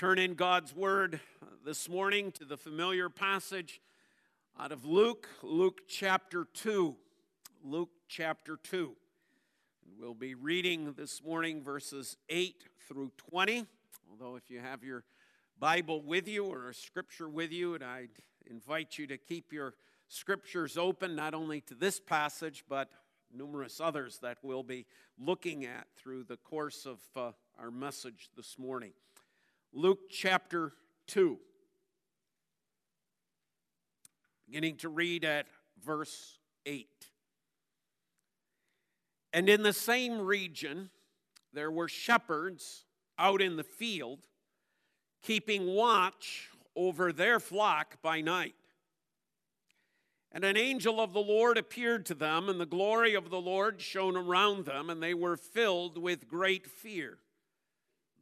turn in God's Word this morning to the familiar passage out of Luke, Luke chapter 2. Luke chapter 2. We'll be reading this morning verses 8 through 20. Although, if you have your Bible with you or a scripture with you, and I'd invite you to keep your scriptures open not only to this passage, but numerous others that we'll be looking at through the course of uh, our message this morning. Luke chapter 2, beginning to read at verse 8. And in the same region, there were shepherds out in the field, keeping watch over their flock by night. And an angel of the Lord appeared to them, and the glory of the Lord shone around them, and they were filled with great fear.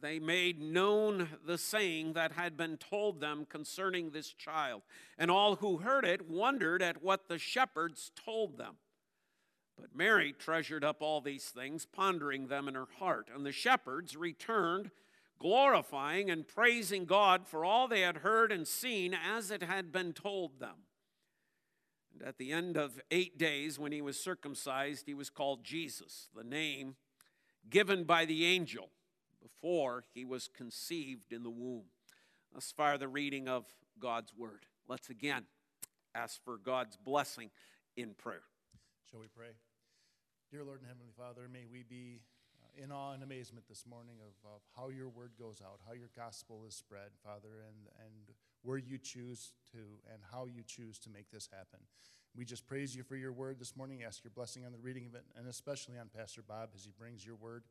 they made known the saying that had been told them concerning this child. And all who heard it wondered at what the shepherds told them. But Mary treasured up all these things, pondering them in her heart. And the shepherds returned, glorifying and praising God for all they had heard and seen as it had been told them. And at the end of eight days, when he was circumcised, he was called Jesus, the name given by the angel before he was conceived in the womb. Thus far, the reading of God's word. Let's again ask for God's blessing in prayer. Shall we pray? Dear Lord and Heavenly Father, may we be uh, in awe and amazement this morning of, of how your word goes out, how your gospel is spread, Father, and, and where you choose to and how you choose to make this happen. We just praise you for your word this morning. Ask your blessing on the reading of it, and especially on Pastor Bob as he brings your word.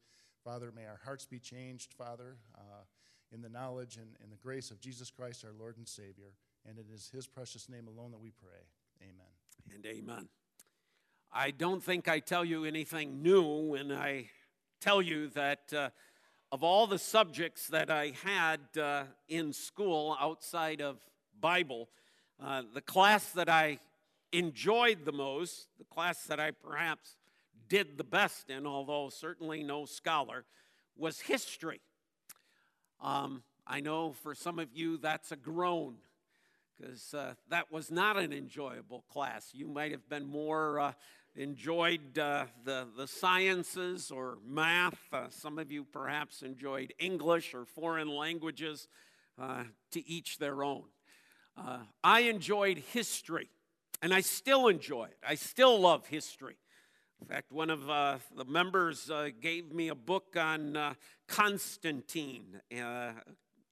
Father, may our hearts be changed, Father, uh, in the knowledge and, and the grace of Jesus Christ, our Lord and Savior. And it is his precious name alone that we pray. Amen. And amen. I don't think I tell you anything new when I tell you that. Uh, of all the subjects that I had uh, in school outside of Bible, uh, the class that I enjoyed the most, the class that I perhaps did the best in, although certainly no scholar, was history. Um, I know for some of you that's a groan because uh, that was not an enjoyable class. You might have been more uh, enjoyed uh, the, the sciences or math. Uh, some of you perhaps enjoyed English or foreign languages, uh, to each their own. Uh, I enjoyed history, and I still enjoy it. I still love history. In fact, one of uh, the members uh, gave me a book on Constantine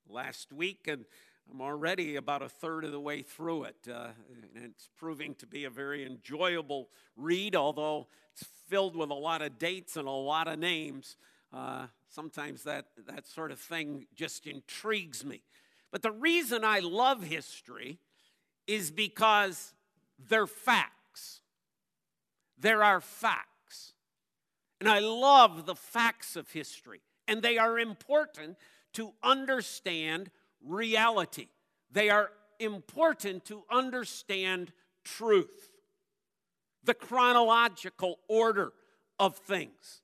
last week, and I'm already about a third of the way through it. Uh, and it's proving to be a very enjoyable read, although it's filled with a lot of dates and a lot of names. Uh, sometimes that, that sort of thing just intrigues me. But the reason I love history is because they're facts. There are facts. And I love the facts of history, and they are important to understand reality. They are important to understand truth. The chronological order of things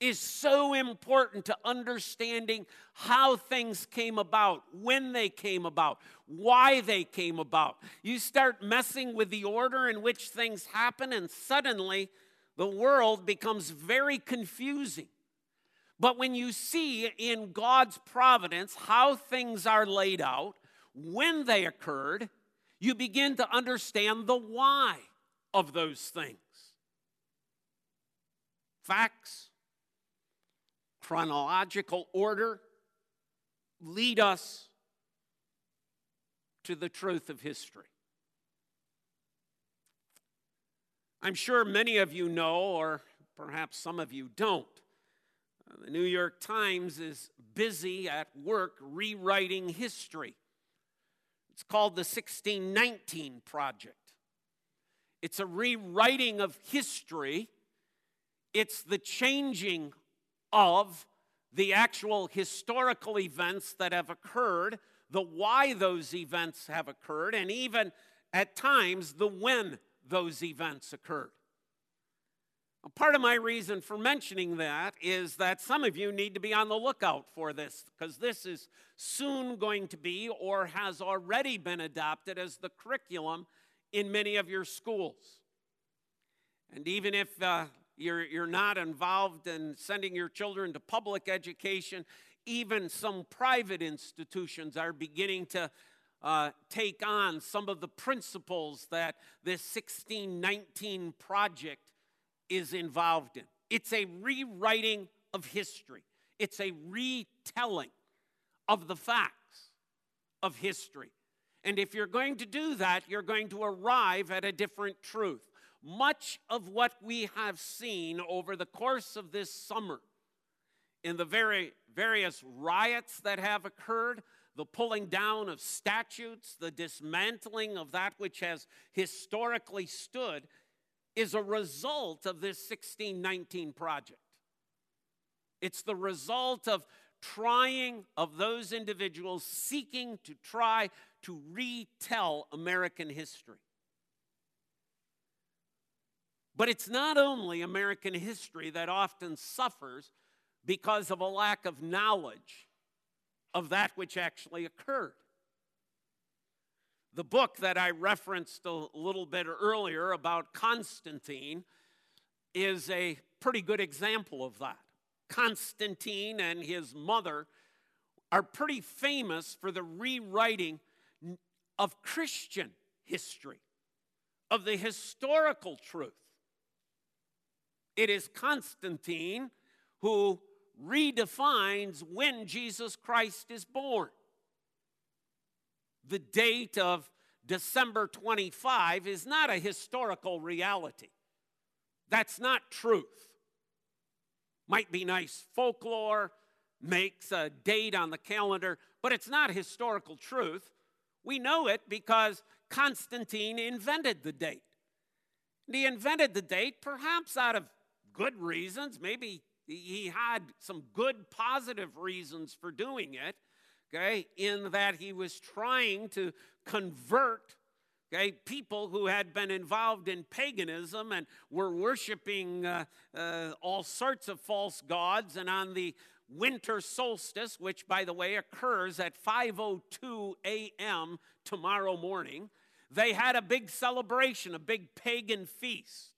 is so important to understanding how things came about, when they came about, why they came about. You start messing with the order in which things happen, and suddenly the world becomes very confusing. But when you see in God's providence how things are laid out, when they occurred, you begin to understand the why of those things. Facts, chronological order lead us to the truth of history. I'm sure many of you know, or perhaps some of you don't. The New York Times is busy at work rewriting history. It's called the 1619 Project. It's a rewriting of history, it's the changing of the actual historical events that have occurred, the why those events have occurred, and even at times the when those events occurred. Part of my reason for mentioning that is that some of you need to be on the lookout for this because this is soon going to be or has already been adopted as the curriculum in many of your schools. And even if uh, you're, you're not involved in sending your children to public education, even some private institutions are beginning to uh, take on some of the principles that this 1619 project is involved in. It's a rewriting of history, it's a retelling of the facts of history. And if you're going to do that, you're going to arrive at a different truth. Much of what we have seen over the course of this summer in the very various riots that have occurred, the pulling down of statutes, the dismantling of that which has historically stood, is a result of this 1619 project. It's the result of trying, of those individuals seeking to try to retell American history. But it's not only American history that often suffers because of a lack of knowledge of that which actually occurred. The book that I referenced a little bit earlier about Constantine is a pretty good example of that. Constantine and his mother are pretty famous for the rewriting of Christian history, of the historical truth. It is Constantine who redefines when Jesus Christ is born the date of December 25 is not a historical reality. That's not truth. Might be nice folklore, makes a date on the calendar, but it's not historical truth. We know it because Constantine invented the date. And he invented the date perhaps out of good reasons. Maybe he had some good positive reasons for doing it okay, in that he was trying to convert okay, people who had been involved in paganism and were worshiping uh, uh, all sorts of false gods. And on the winter solstice, which by the way occurs at 5:02 a.m. tomorrow morning, they had a big celebration, a big pagan feast.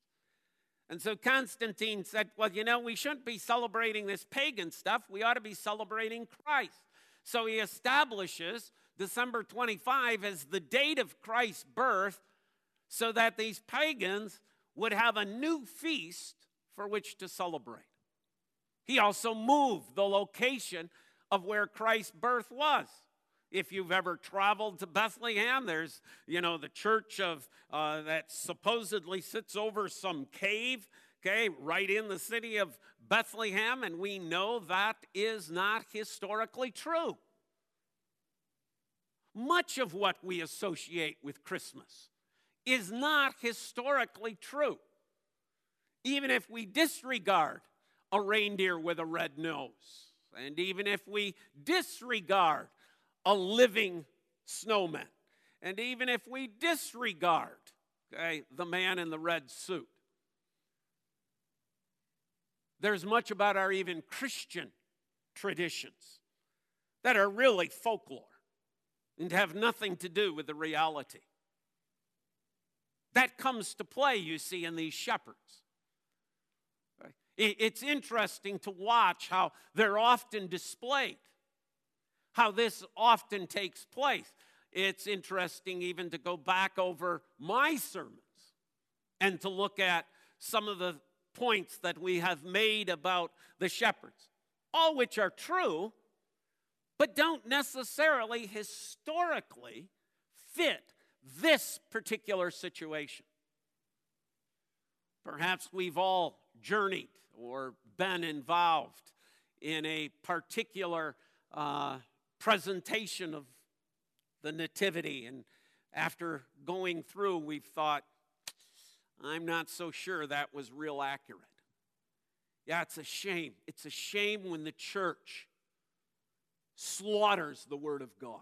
And so Constantine said, Well, you know, we shouldn't be celebrating this pagan stuff. We ought to be celebrating Christ. So he establishes December 25 as the date of Christ's birth so that these pagans would have a new feast for which to celebrate. He also moved the location of where Christ's birth was. If you've ever traveled to Bethlehem, there's, you know, the church of uh, that supposedly sits over some cave, okay, right in the city of Bethlehem, and we know that is not historically true. Much of what we associate with Christmas is not historically true. Even if we disregard a reindeer with a red nose, and even if we disregard a living snowman, and even if we disregard okay, the man in the red suit, there's much about our even Christian traditions that are really folklore and have nothing to do with the reality. That comes to play, you see, in these shepherds. It's interesting to watch how they're often displayed, how this often takes place. it's interesting even to go back over my sermons and to look at some of the points that we have made about the shepherds, all which are true, but don't necessarily historically fit this particular situation. Perhaps we've all journeyed or been involved in a particular uh, presentation of the Nativity, and after going through, we've thought, I'm not so sure that was real accurate. Yeah, it's a shame. It's a shame when the church slaughters the Word of God.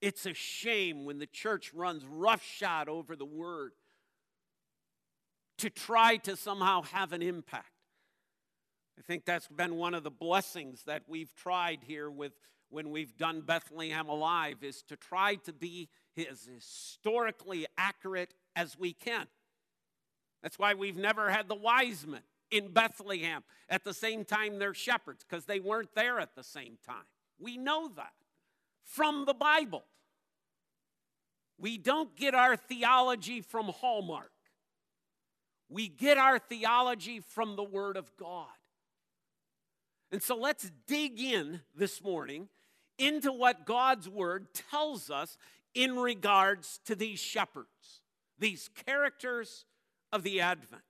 It's a shame when the church runs roughshod over the Word to try to somehow have an impact. I think that's been one of the blessings that we've tried here with when we've done Bethlehem Alive is to try to be as historically accurate as we can. That's why we've never had the wise men in Bethlehem at the same time they're shepherds, because they weren't there at the same time. We know that from the Bible. We don't get our theology from Hallmark. We get our theology from the Word of God. And so let's dig in this morning into what God's Word tells us in regards to these shepherds, these characters of the Advent.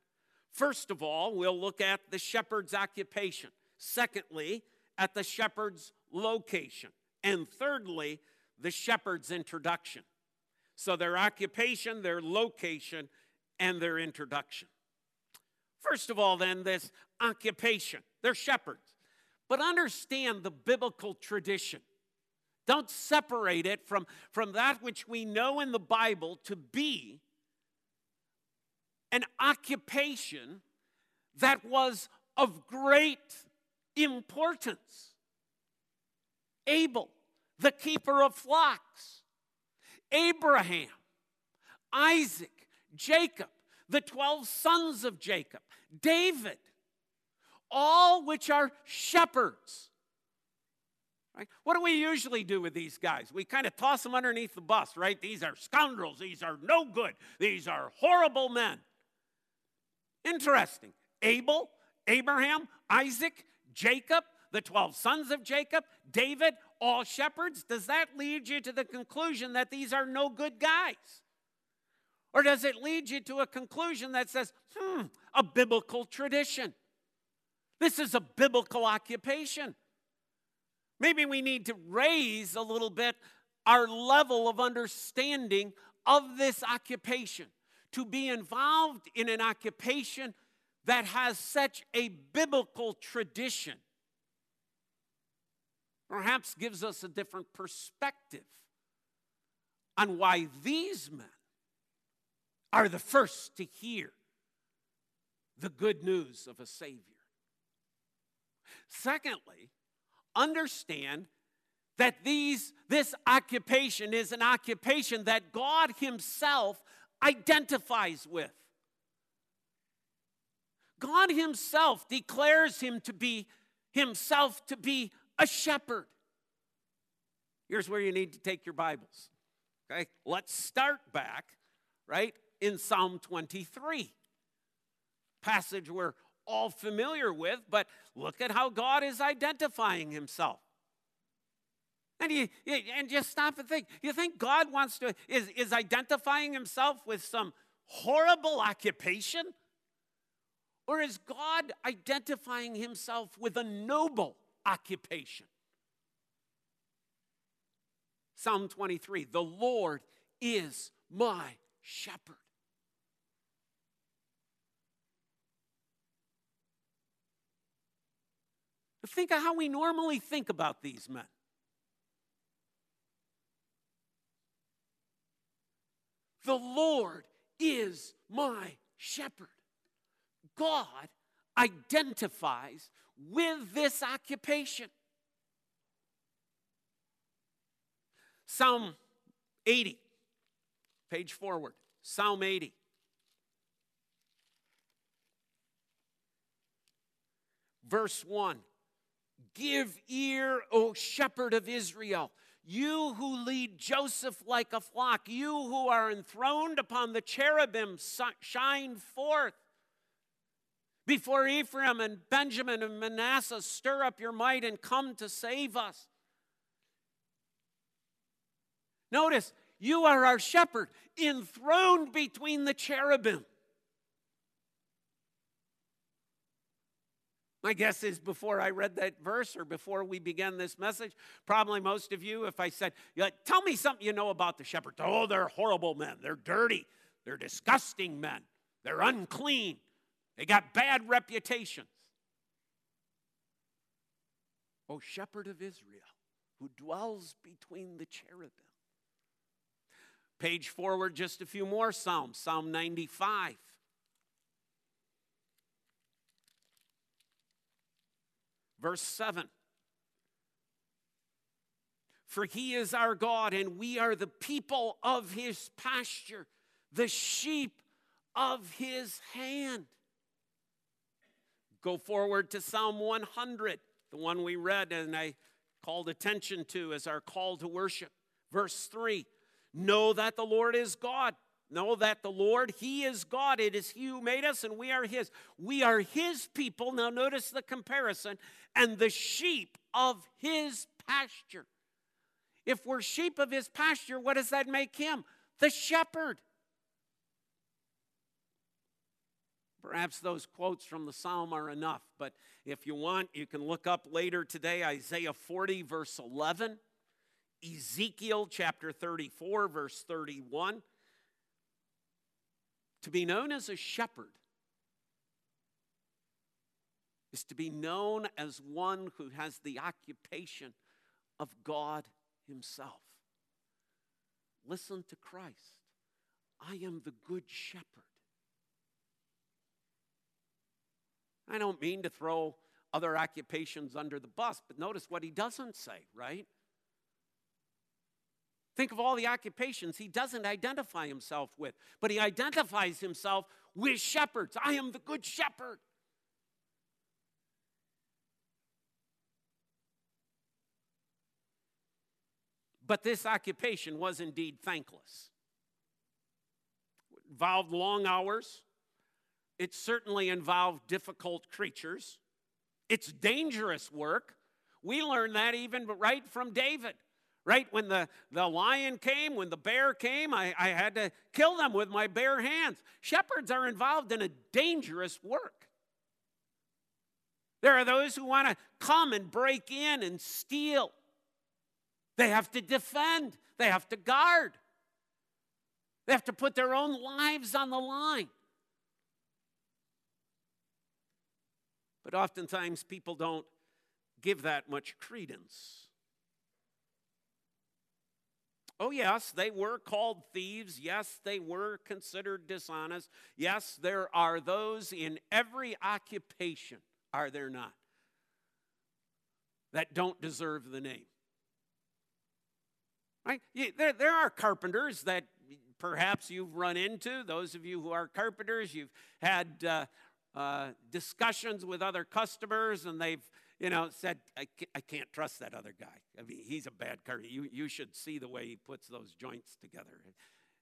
First of all, we'll look at the shepherd's occupation. Secondly, at the shepherd's location. And thirdly, the shepherd's introduction. So, their occupation, their location, and their introduction. First of all, then, this occupation. They're shepherds. But understand the biblical tradition. Don't separate it from, from that which we know in the Bible to be an occupation that was of great importance. Abel, the keeper of flocks, Abraham, Isaac, Jacob, the 12 sons of Jacob, David, all which are shepherds. Right? What do we usually do with these guys? We kind of toss them underneath the bus, right? These are scoundrels. These are no good. These are horrible men. Interesting. Abel, Abraham, Isaac, Jacob, the 12 sons of Jacob, David, all shepherds. Does that lead you to the conclusion that these are no good guys? Or does it lead you to a conclusion that says, hmm, a biblical tradition? This is a biblical occupation. Maybe we need to raise a little bit our level of understanding of this occupation to be involved in an occupation that has such a biblical tradition perhaps gives us a different perspective on why these men are the first to hear the good news of a Savior. Secondly, understand that these, this occupation is an occupation that God Himself identifies with. God Himself declares Him to be Himself to be a shepherd. Here's where you need to take your Bibles. Okay, let's start back, right, in Psalm 23. Passage we're all familiar with, but look at how God is identifying himself. And, you, and just stop and think. You think God wants to, is, is identifying himself with some horrible occupation? Or is God identifying himself with a noble occupation? Psalm 23 The Lord is my shepherd. Think of how we normally think about these men. The Lord is my shepherd. God identifies with this occupation. Psalm 80, page forward. Psalm 80. Verse 1 Give ear, O shepherd of Israel, You who lead Joseph like a flock, you who are enthroned upon the cherubim, shine forth. Before Ephraim and Benjamin and Manasseh, stir up your might and come to save us. Notice, you are our shepherd, enthroned between the cherubim. My guess is before I read that verse or before we began this message, probably most of you, if I said, Tell me something you know about the shepherds. Oh, they're horrible men. They're dirty. They're disgusting men. They're unclean. They got bad reputations. O shepherd of Israel, who dwells between the cherubim. Page forward just a few more Psalms, Psalm 95. Verse 7 For he is our God, and we are the people of his pasture, the sheep of his hand. Go forward to Psalm 100, the one we read and I called attention to as our call to worship. Verse 3 Know that the Lord is God. Know that the Lord, He is God. It is He who made us, and we are His. We are His people. Now, notice the comparison and the sheep of His pasture. If we're sheep of His pasture, what does that make Him? The shepherd. Perhaps those quotes from the psalm are enough, but if you want, you can look up later today Isaiah 40, verse 11, Ezekiel chapter 34, verse 31. To be known as a shepherd is to be known as one who has the occupation of God Himself. Listen to Christ. I am the good shepherd. I don't mean to throw other occupations under the bus, but notice what he doesn't say, right? Think of all the occupations he doesn't identify himself with, but he identifies himself with shepherds. I am the good shepherd. But this occupation was indeed thankless. It involved long hours. It certainly involved difficult creatures. It's dangerous work. We learn that even right from David right? When the, the lion came, when the bear came, I, I had to kill them with my bare hands. Shepherds are involved in a dangerous work. There are those who want to come and break in and steal. They have to defend, they have to guard, they have to put their own lives on the line. But oftentimes people don't give that much credence. Oh, yes, they were called thieves. Yes, they were considered dishonest. Yes, there are those in every occupation, are there not, that don't deserve the name. Right? There, there are carpenters that perhaps you've run into. Those of you who are carpenters, you've had uh, uh, discussions with other customers and they've you know, said, I I can't trust that other guy. I mean, he's a bad carpenter. You, you should see the way he puts those joints together.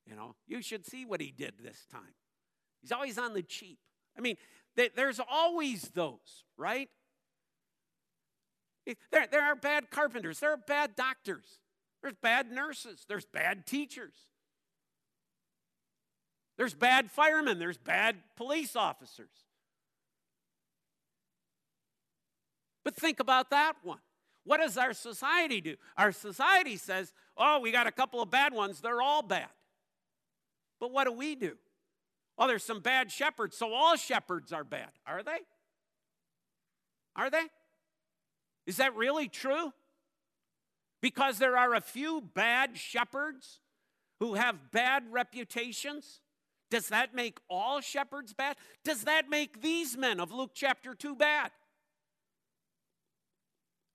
You know, you should see what he did this time. He's always on the cheap. I mean, there's always those, right? There, there are bad carpenters, there are bad doctors, there's bad nurses, there's bad teachers, there's bad firemen, there's bad police officers. But think about that one. What does our society do? Our society says, oh, we got a couple of bad ones, they're all bad. But what do we do? Oh, there's some bad shepherds, so all shepherds are bad. Are they? Are they? Is that really true? Because there are a few bad shepherds who have bad reputations? Does that make all shepherds bad? Does that make these men of Luke chapter 2 bad?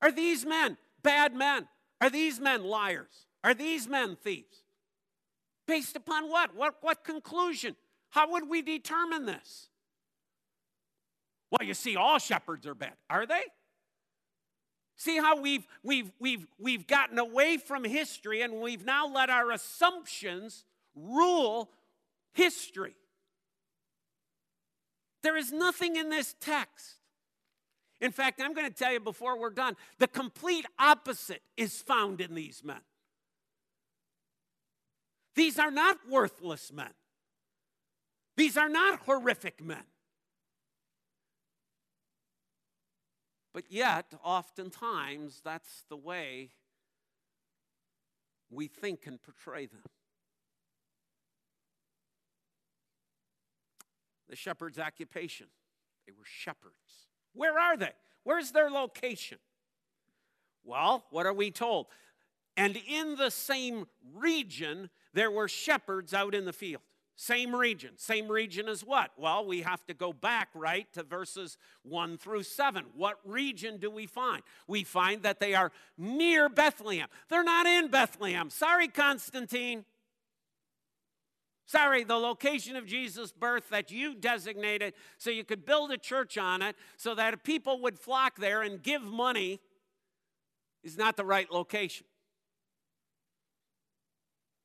Are these men bad men? Are these men liars? Are these men thieves? Based upon what? What, what conclusion? How would we determine this? Well, you see, all shepherds are bad. Are they? See how we've, we've, we've, we've gotten away from history and we've now let our assumptions rule history. There is nothing in this text. In fact, I'm going to tell you before we're done the complete opposite is found in these men. These are not worthless men, these are not horrific men. But yet, oftentimes, that's the way we think and portray them. The shepherd's occupation. They were shepherds. Where are they? Where's their location? Well, what are we told? And in the same region, there were shepherds out in the field. Same region. Same region as what? Well, we have to go back, right, to verses 1 through 7. What region do we find? We find that they are near Bethlehem. They're not in Bethlehem. Sorry, Constantine. Sorry, the location of Jesus' birth that you designated so you could build a church on it so that people would flock there and give money is not the right location.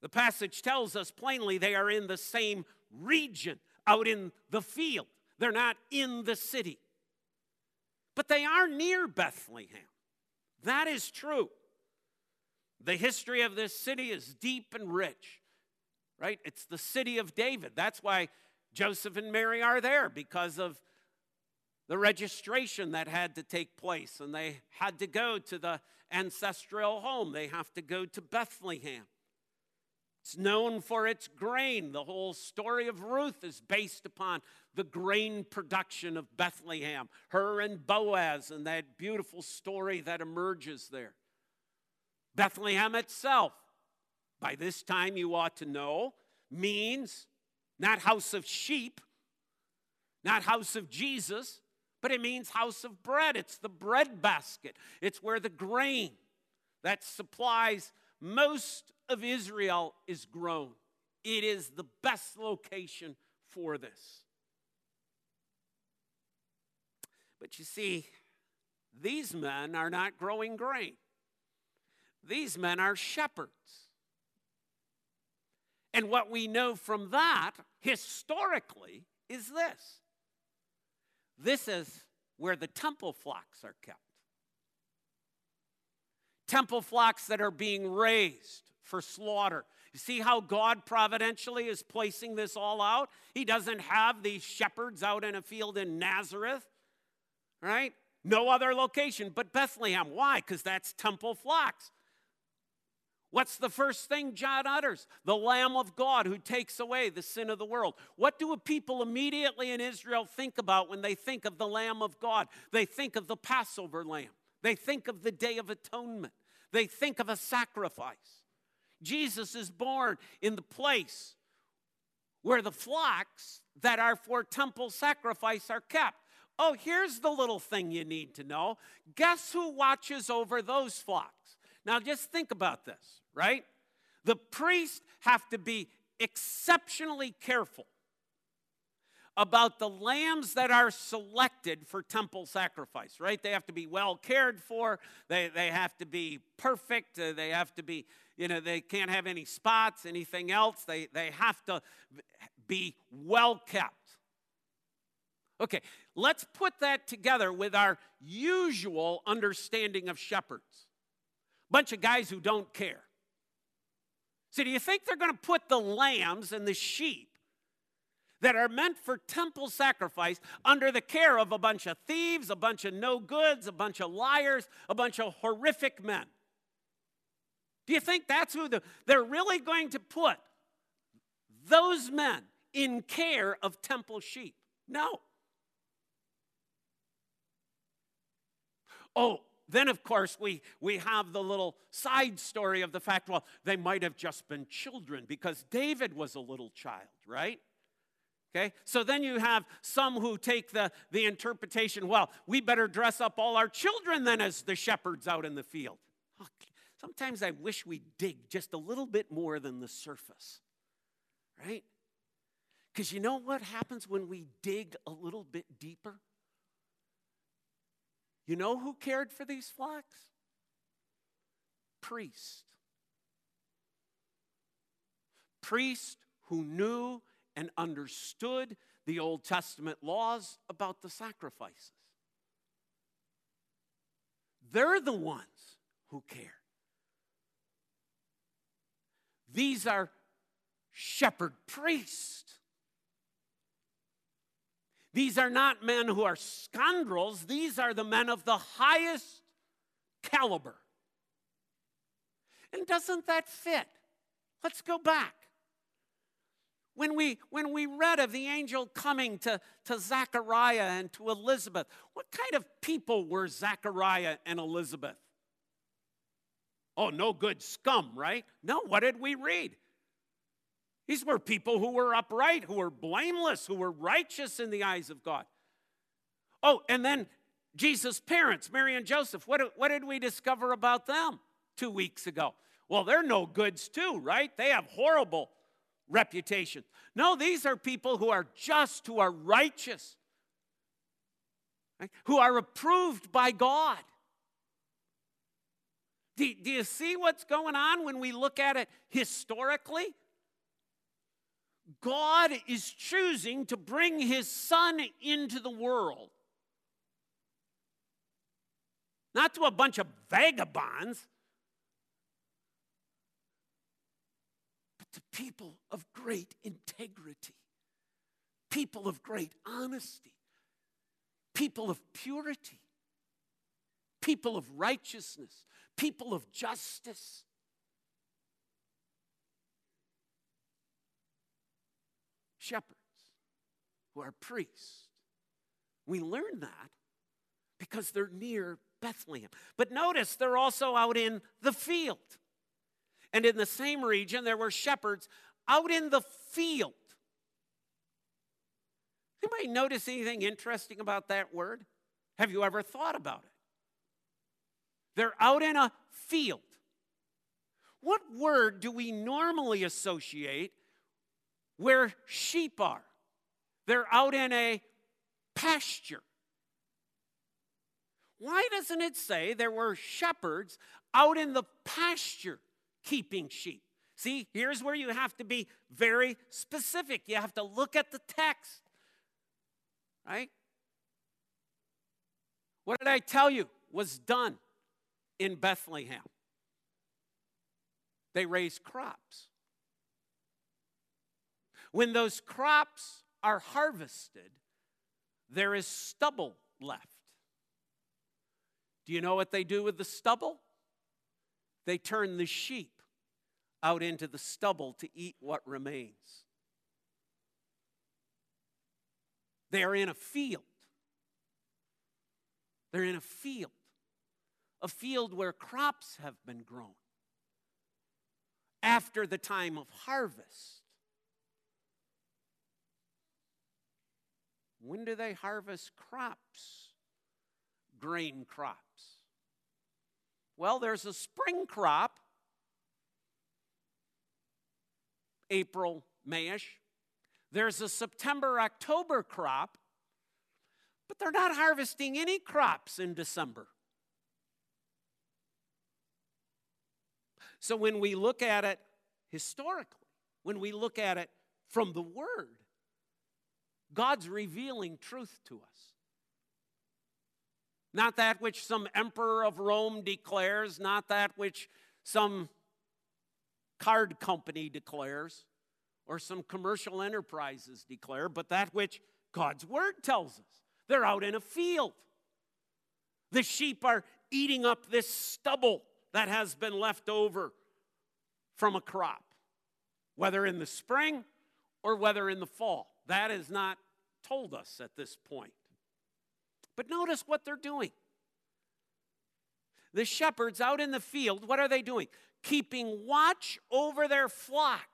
The passage tells us plainly they are in the same region, out in the field. They're not in the city. But they are near Bethlehem. That is true. The history of this city is deep and rich, right? It's the city of David. That's why Joseph and Mary are there, because of the registration that had to take place. And they had to go to the ancestral home, they have to go to Bethlehem. It's known for its grain. The whole story of Ruth is based upon the grain production of Bethlehem, her and Boaz, and that beautiful story that emerges there. Bethlehem itself, by this time you ought to know, means not house of sheep, not house of Jesus, but it means house of bread. It's the bread basket, it's where the grain that supplies most of Israel is grown. It is the best location for this. But you see, these men are not growing grain, these men are shepherds. And what we know from that historically is this this is where the temple flocks are kept. Temple flocks that are being raised for slaughter. You see how God providentially is placing this all out? He doesn't have these shepherds out in a field in Nazareth, right? No other location but Bethlehem. Why? Because that's temple flocks. What's the first thing John utters? The Lamb of God who takes away the sin of the world. What do a people immediately in Israel think about when they think of the Lamb of God? They think of the Passover lamb, they think of the Day of Atonement, they think of a sacrifice. Jesus is born in the place where the flocks that are for temple sacrifice are kept. Oh, here's the little thing you need to know. Guess who watches over those flocks? Now, just think about this, right? The priests have to be exceptionally careful about the lambs that are selected for temple sacrifice, right? They have to be well cared for, they, they have to be perfect, uh, they have to be you know, they can't have any spots, anything else. They, they have to be well kept. Okay, let's put that together with our usual understanding of shepherds. Bunch of guys who don't care. So, do you think they're going to put the lambs and the sheep that are meant for temple sacrifice under the care of a bunch of thieves, a bunch of no goods, a bunch of liars, a bunch of horrific men? Do you think that's who the, they're really going to put those men in care of temple sheep? No. Oh, then of course we, we have the little side story of the fact well they might have just been children because david was a little child right okay so then you have some who take the, the interpretation well we better dress up all our children then as the shepherds out in the field Sometimes I wish we dig just a little bit more than the surface, right? Because you know what happens when we dig a little bit deeper? You know who cared for these flocks? Priest. Priest who knew and understood the Old Testament laws about the sacrifices. They're the ones who care. These are shepherd priests. These are not men who are scoundrels, these are the men of the highest caliber. And doesn't that fit? Let's go back. When we, when we read of the angel coming to, to Zechariah and to Elizabeth, what kind of people were Zechariah and Elizabeth? Oh, no good scum, right? No, what did we read? These were people who were upright, who were blameless, who were righteous in the eyes of God. Oh, and then Jesus' parents, Mary and Joseph, what, what did we discover about them two weeks ago? Well, they're no goods too, right? They have horrible reputation. No, these are people who are just, who are righteous, right? who are approved by God. Do, do you see what's going on when we look at it historically? God is choosing to bring his son into the world. Not to a bunch of vagabonds, but to people of great integrity, people of great honesty, people of purity, people of righteousness, people of justice. Shepherds who are priests. We learn that because they're near Bethlehem. But notice they're also out in the field. And in the same region, there were shepherds out in the field. Anybody notice anything interesting about that word? Have you ever thought about it? They're out in a field. What word do we normally associate where sheep are? They're out in a pasture. Why doesn't it say there were shepherds out in the pasture keeping sheep? See, here's where you have to be very specific. You have to look at the text, right? What did I tell you was done in Bethlehem? They raised crops. When those crops are harvested, there is stubble left. Do you know what they do with the stubble? They turn the sheep out into the stubble to eat what remains. They are in a field. They're in a field, a field where crops have been grown after the time of harvest. When do they harvest crops? Grain crops. Well, there's a spring crop, April, Mayish. There's a September, October crop, but they're not harvesting any crops in December. So when we look at it historically, when we look at it from the Word, God's revealing truth to us. Not that which some emperor of Rome declares, not that which some card company declares or some commercial enterprises declare, but that which God's word tells us. They're out in a field. The sheep are eating up this stubble that has been left over from a crop, whether in the spring or whether in the fall. That is not told us at this point. But notice what they're doing. The shepherds out in the field, what are they doing? Keeping watch over their flock.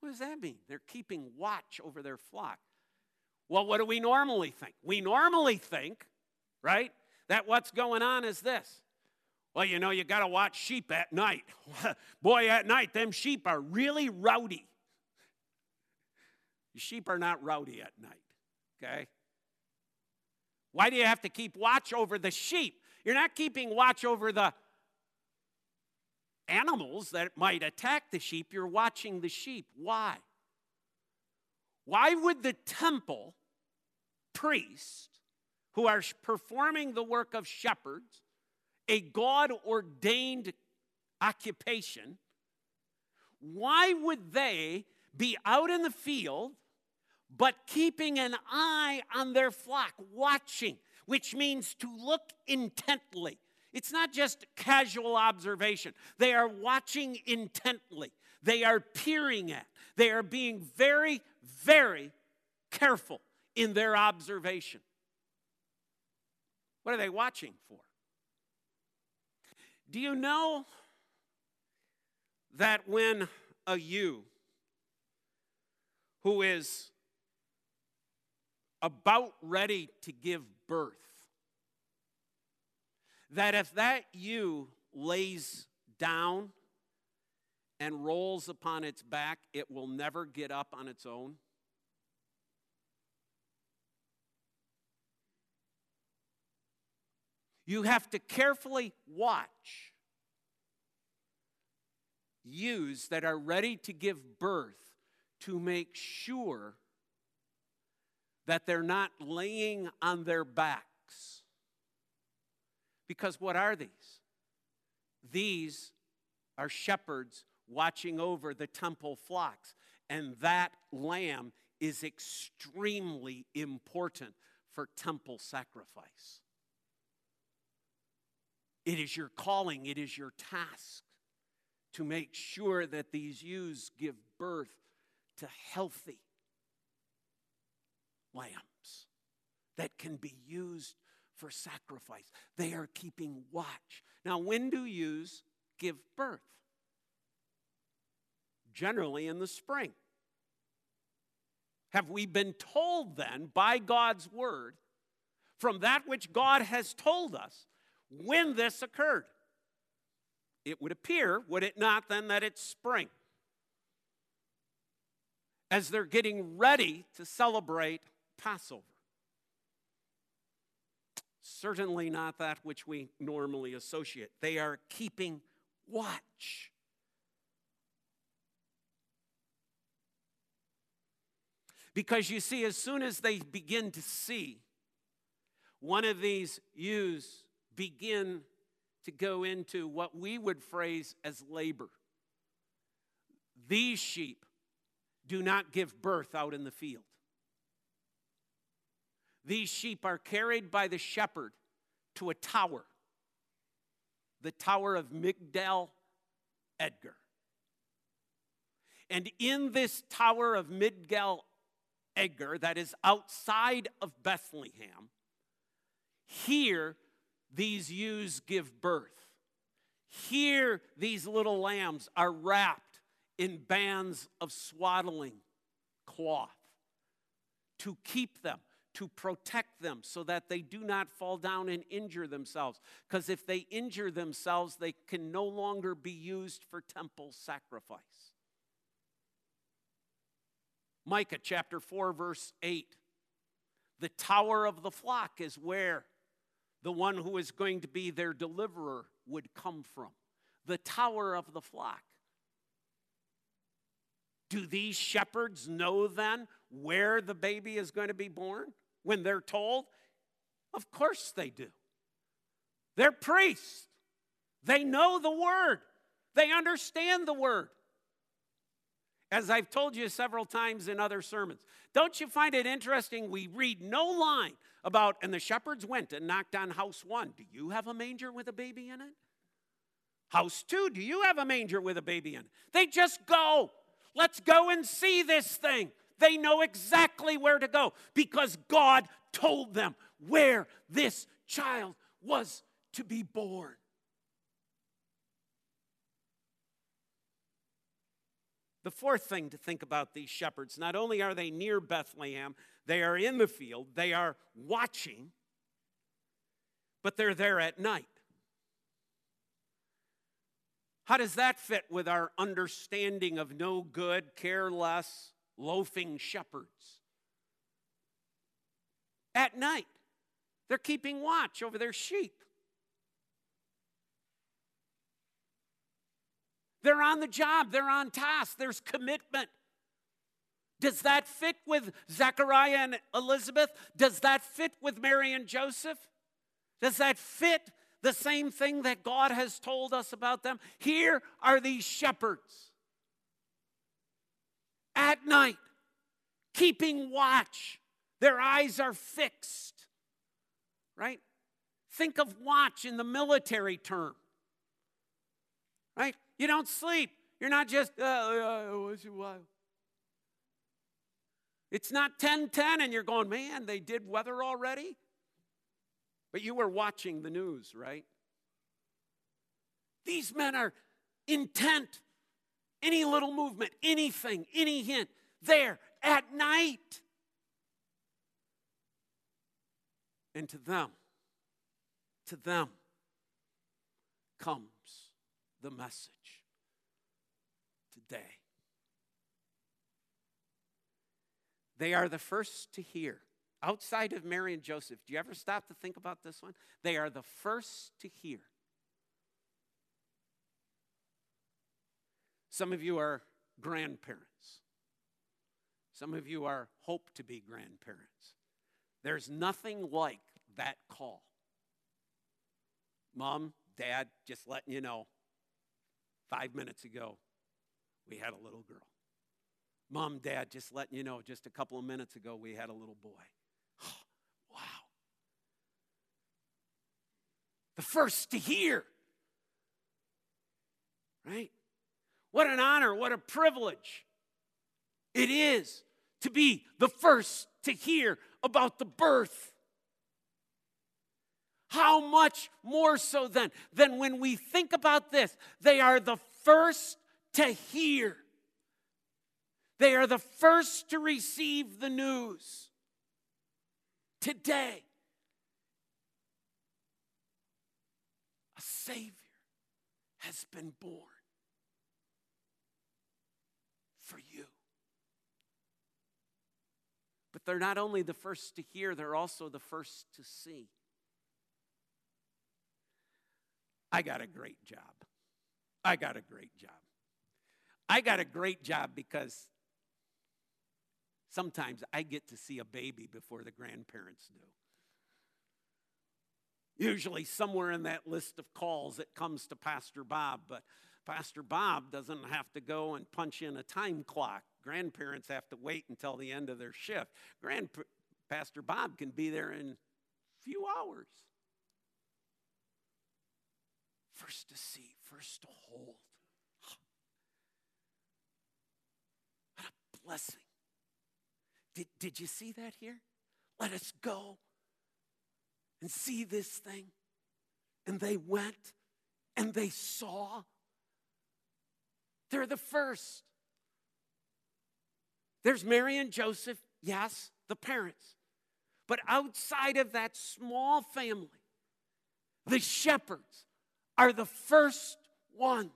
What does that mean? They're keeping watch over their flock. Well, what do we normally think? We normally think, right, that what's going on is this. Well, you know, you got to watch sheep at night. Boy, at night, them sheep are really rowdy. Sheep are not rowdy at night, okay? Why do you have to keep watch over the sheep? You're not keeping watch over the animals that might attack the sheep, you're watching the sheep. Why? Why would the temple priests who are performing the work of shepherds, a God ordained occupation, why would they be out in the field but keeping an eye on their flock, watching, which means to look intently? It's not just casual observation. They are watching intently. They are peering at. They are being very, very careful in their observation. What are they watching for? Do you know that when a ewe who is about ready to give birth that if that ewe lays down and rolls upon its back, it will never get up on its own? You have to carefully watch ewes that are ready to give birth to make sure that they're not laying on their backs. because what are these? These are shepherds watching over the temple flocks, and that lamb is extremely important for temple sacrifice. It is your calling, it is your task to make sure that these ewes give birth to healthy lambs that can be used for sacrifice. They are keeping watch. Now, when do ewes give birth? Generally in the spring. Have we been told then by God's word, from that which God has told us, when this occurred? It would appear, would it not, then, that it's spring? As they're getting ready to celebrate Passover. Certainly not that which we normally associate. They are keeping watch. Because you see, as soon as they begin to see one of these ewes begin to go into what we would phrase as labor, these sheep do not give birth out in the field. These sheep are carried by the shepherd to a tower, the tower of Migdal Eder. And in this tower of Migdal Eder, that is outside of Bethlehem, here these ewes give birth. Here these little lambs are wrapped in bands of swaddling cloth to keep them to protect them so that they do not fall down and injure themselves. Because if they injure themselves, they can no longer be used for temple sacrifice. Micah chapter 4, verse 8. The tower of the flock is where the one who is going to be their deliverer would come from. The tower of the flock. Do these shepherds know then where the baby is going to be born when they're told? Of course they do. They're priests, they know the word, they understand the word. As I've told you several times in other sermons, don't you find it interesting? We read no line about, and the shepherds went and knocked on house one. Do you have a manger with a baby in it? House two, do you have a manger with a baby in it? They just go. Let's go and see this thing. They know exactly where to go because God told them where this child was to be born. The fourth thing to think about these shepherds not only are they near Bethlehem, they are in the field, they are watching, but they're there at night. How does that fit with our understanding of no good, careless, loafing shepherds. At night, they're keeping watch over their sheep. They're on the job, they're on task, there's commitment. Does that fit with Zechariah and Elizabeth? Does that fit with Mary and Joseph? Does that fit the same thing that God has told us about them? Here are these shepherds at night, keeping watch. Their eyes are fixed, right? Think of watch in the military term, right? You don't sleep. You're not just, uh, uh, it's not 10 10 and you're going, man, they did weather already? But you were watching the news, right? These men are intent. Any little movement, anything, any hint, there at night. And to them, to them comes the message today. They are the first to hear. Outside of Mary and Joseph, do you ever stop to think about this one? They are the first to hear. Some of you are grandparents. Some of you are hope to be grandparents. There's nothing like that call. Mom, dad, just letting you know, five minutes ago, we had a little girl. Mom, dad, just letting you know, just a couple of minutes ago, we had a little boy. wow. The first to hear. Right? What an honor, what a privilege it is to be the first to hear about the birth. How much more so then than when we think about this, they are the first to hear. They are the first to receive the news. Today, a Savior has been born for you. But they're not only the first to hear, they're also the first to see. I got a great job. I got a great job. I got a great job because sometimes I get to see a baby before the grandparents do. Usually, somewhere in that list of calls, it comes to Pastor Bob, but Pastor Bob doesn't have to go and punch in a time clock. Grandparents have to wait until the end of their shift. Grand Pastor Bob can be there in a few hours. First to see, first to hold. What a blessing. Did, did you see that here? Let us go and see this thing. And they went and they saw. They're the first. There's Mary and Joseph, yes, the parents. But outside of that small family, the shepherds are the first ones.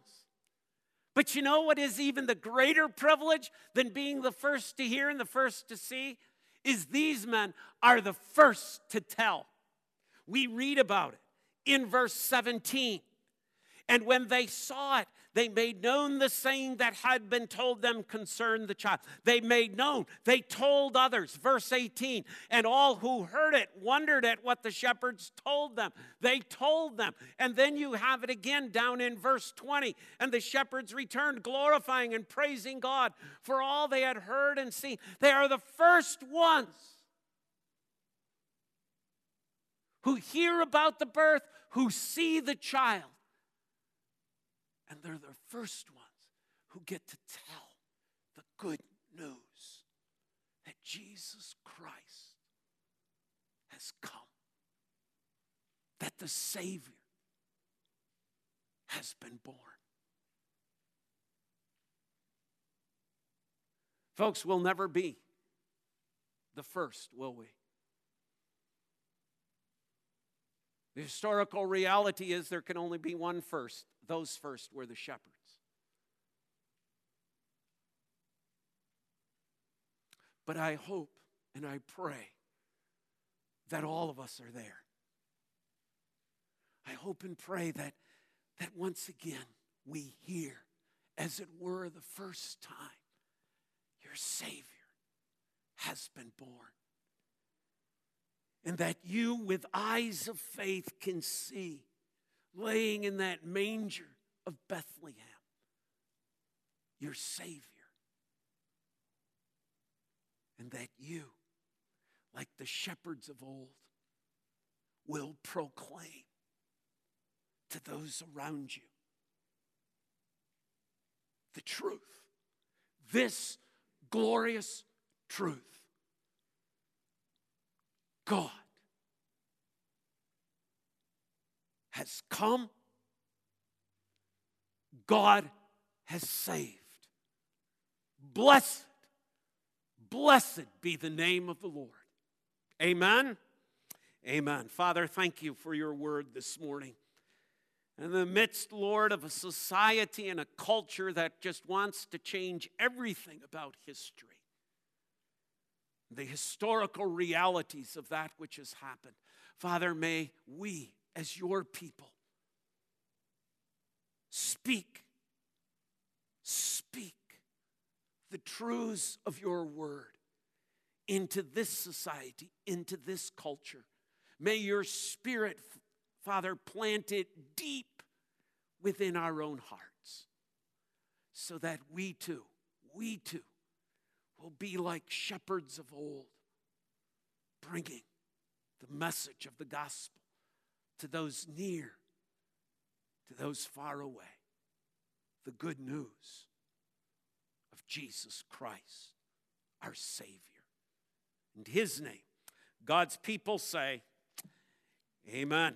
But you know what is even the greater privilege than being the first to hear and the first to see? Is these men are the first to tell. We read about it in verse 17. And when they saw it, they made known the saying that had been told them concerned the child. They made known, they told others. Verse 18. And all who heard it wondered at what the shepherds told them. They told them. And then you have it again down in verse 20. And the shepherds returned, glorifying and praising God for all they had heard and seen. They are the first ones who hear about the birth, who see the child. And they're the first ones who get to tell the good news that Jesus Christ has come, that the Savior has been born. Folks, we'll never be the first, will we? The historical reality is there can only be one first. Those first were the shepherds. But I hope and I pray that all of us are there. I hope and pray that, that once again we hear, as it were, the first time, your Savior has been born. And that you, with eyes of faith, can see laying in that manger of Bethlehem your Savior. And that you, like the shepherds of old, will proclaim to those around you the truth. This glorious truth. God has come, God has saved. Blessed, blessed be the name of the Lord. Amen. Amen. Father, thank you for your word this morning. In the midst, Lord, of a society and a culture that just wants to change everything about history, the historical realities of that which has happened, Father, may we, as your people, speak, speak the truths of your word into this society, into this culture. May your spirit Father, plant it deep within our own hearts so that we too, we too, will be like shepherds of old, bringing the message of the gospel to those near, to those far away, the good news of Jesus Christ, our Savior. In His name, God's people say, Amen.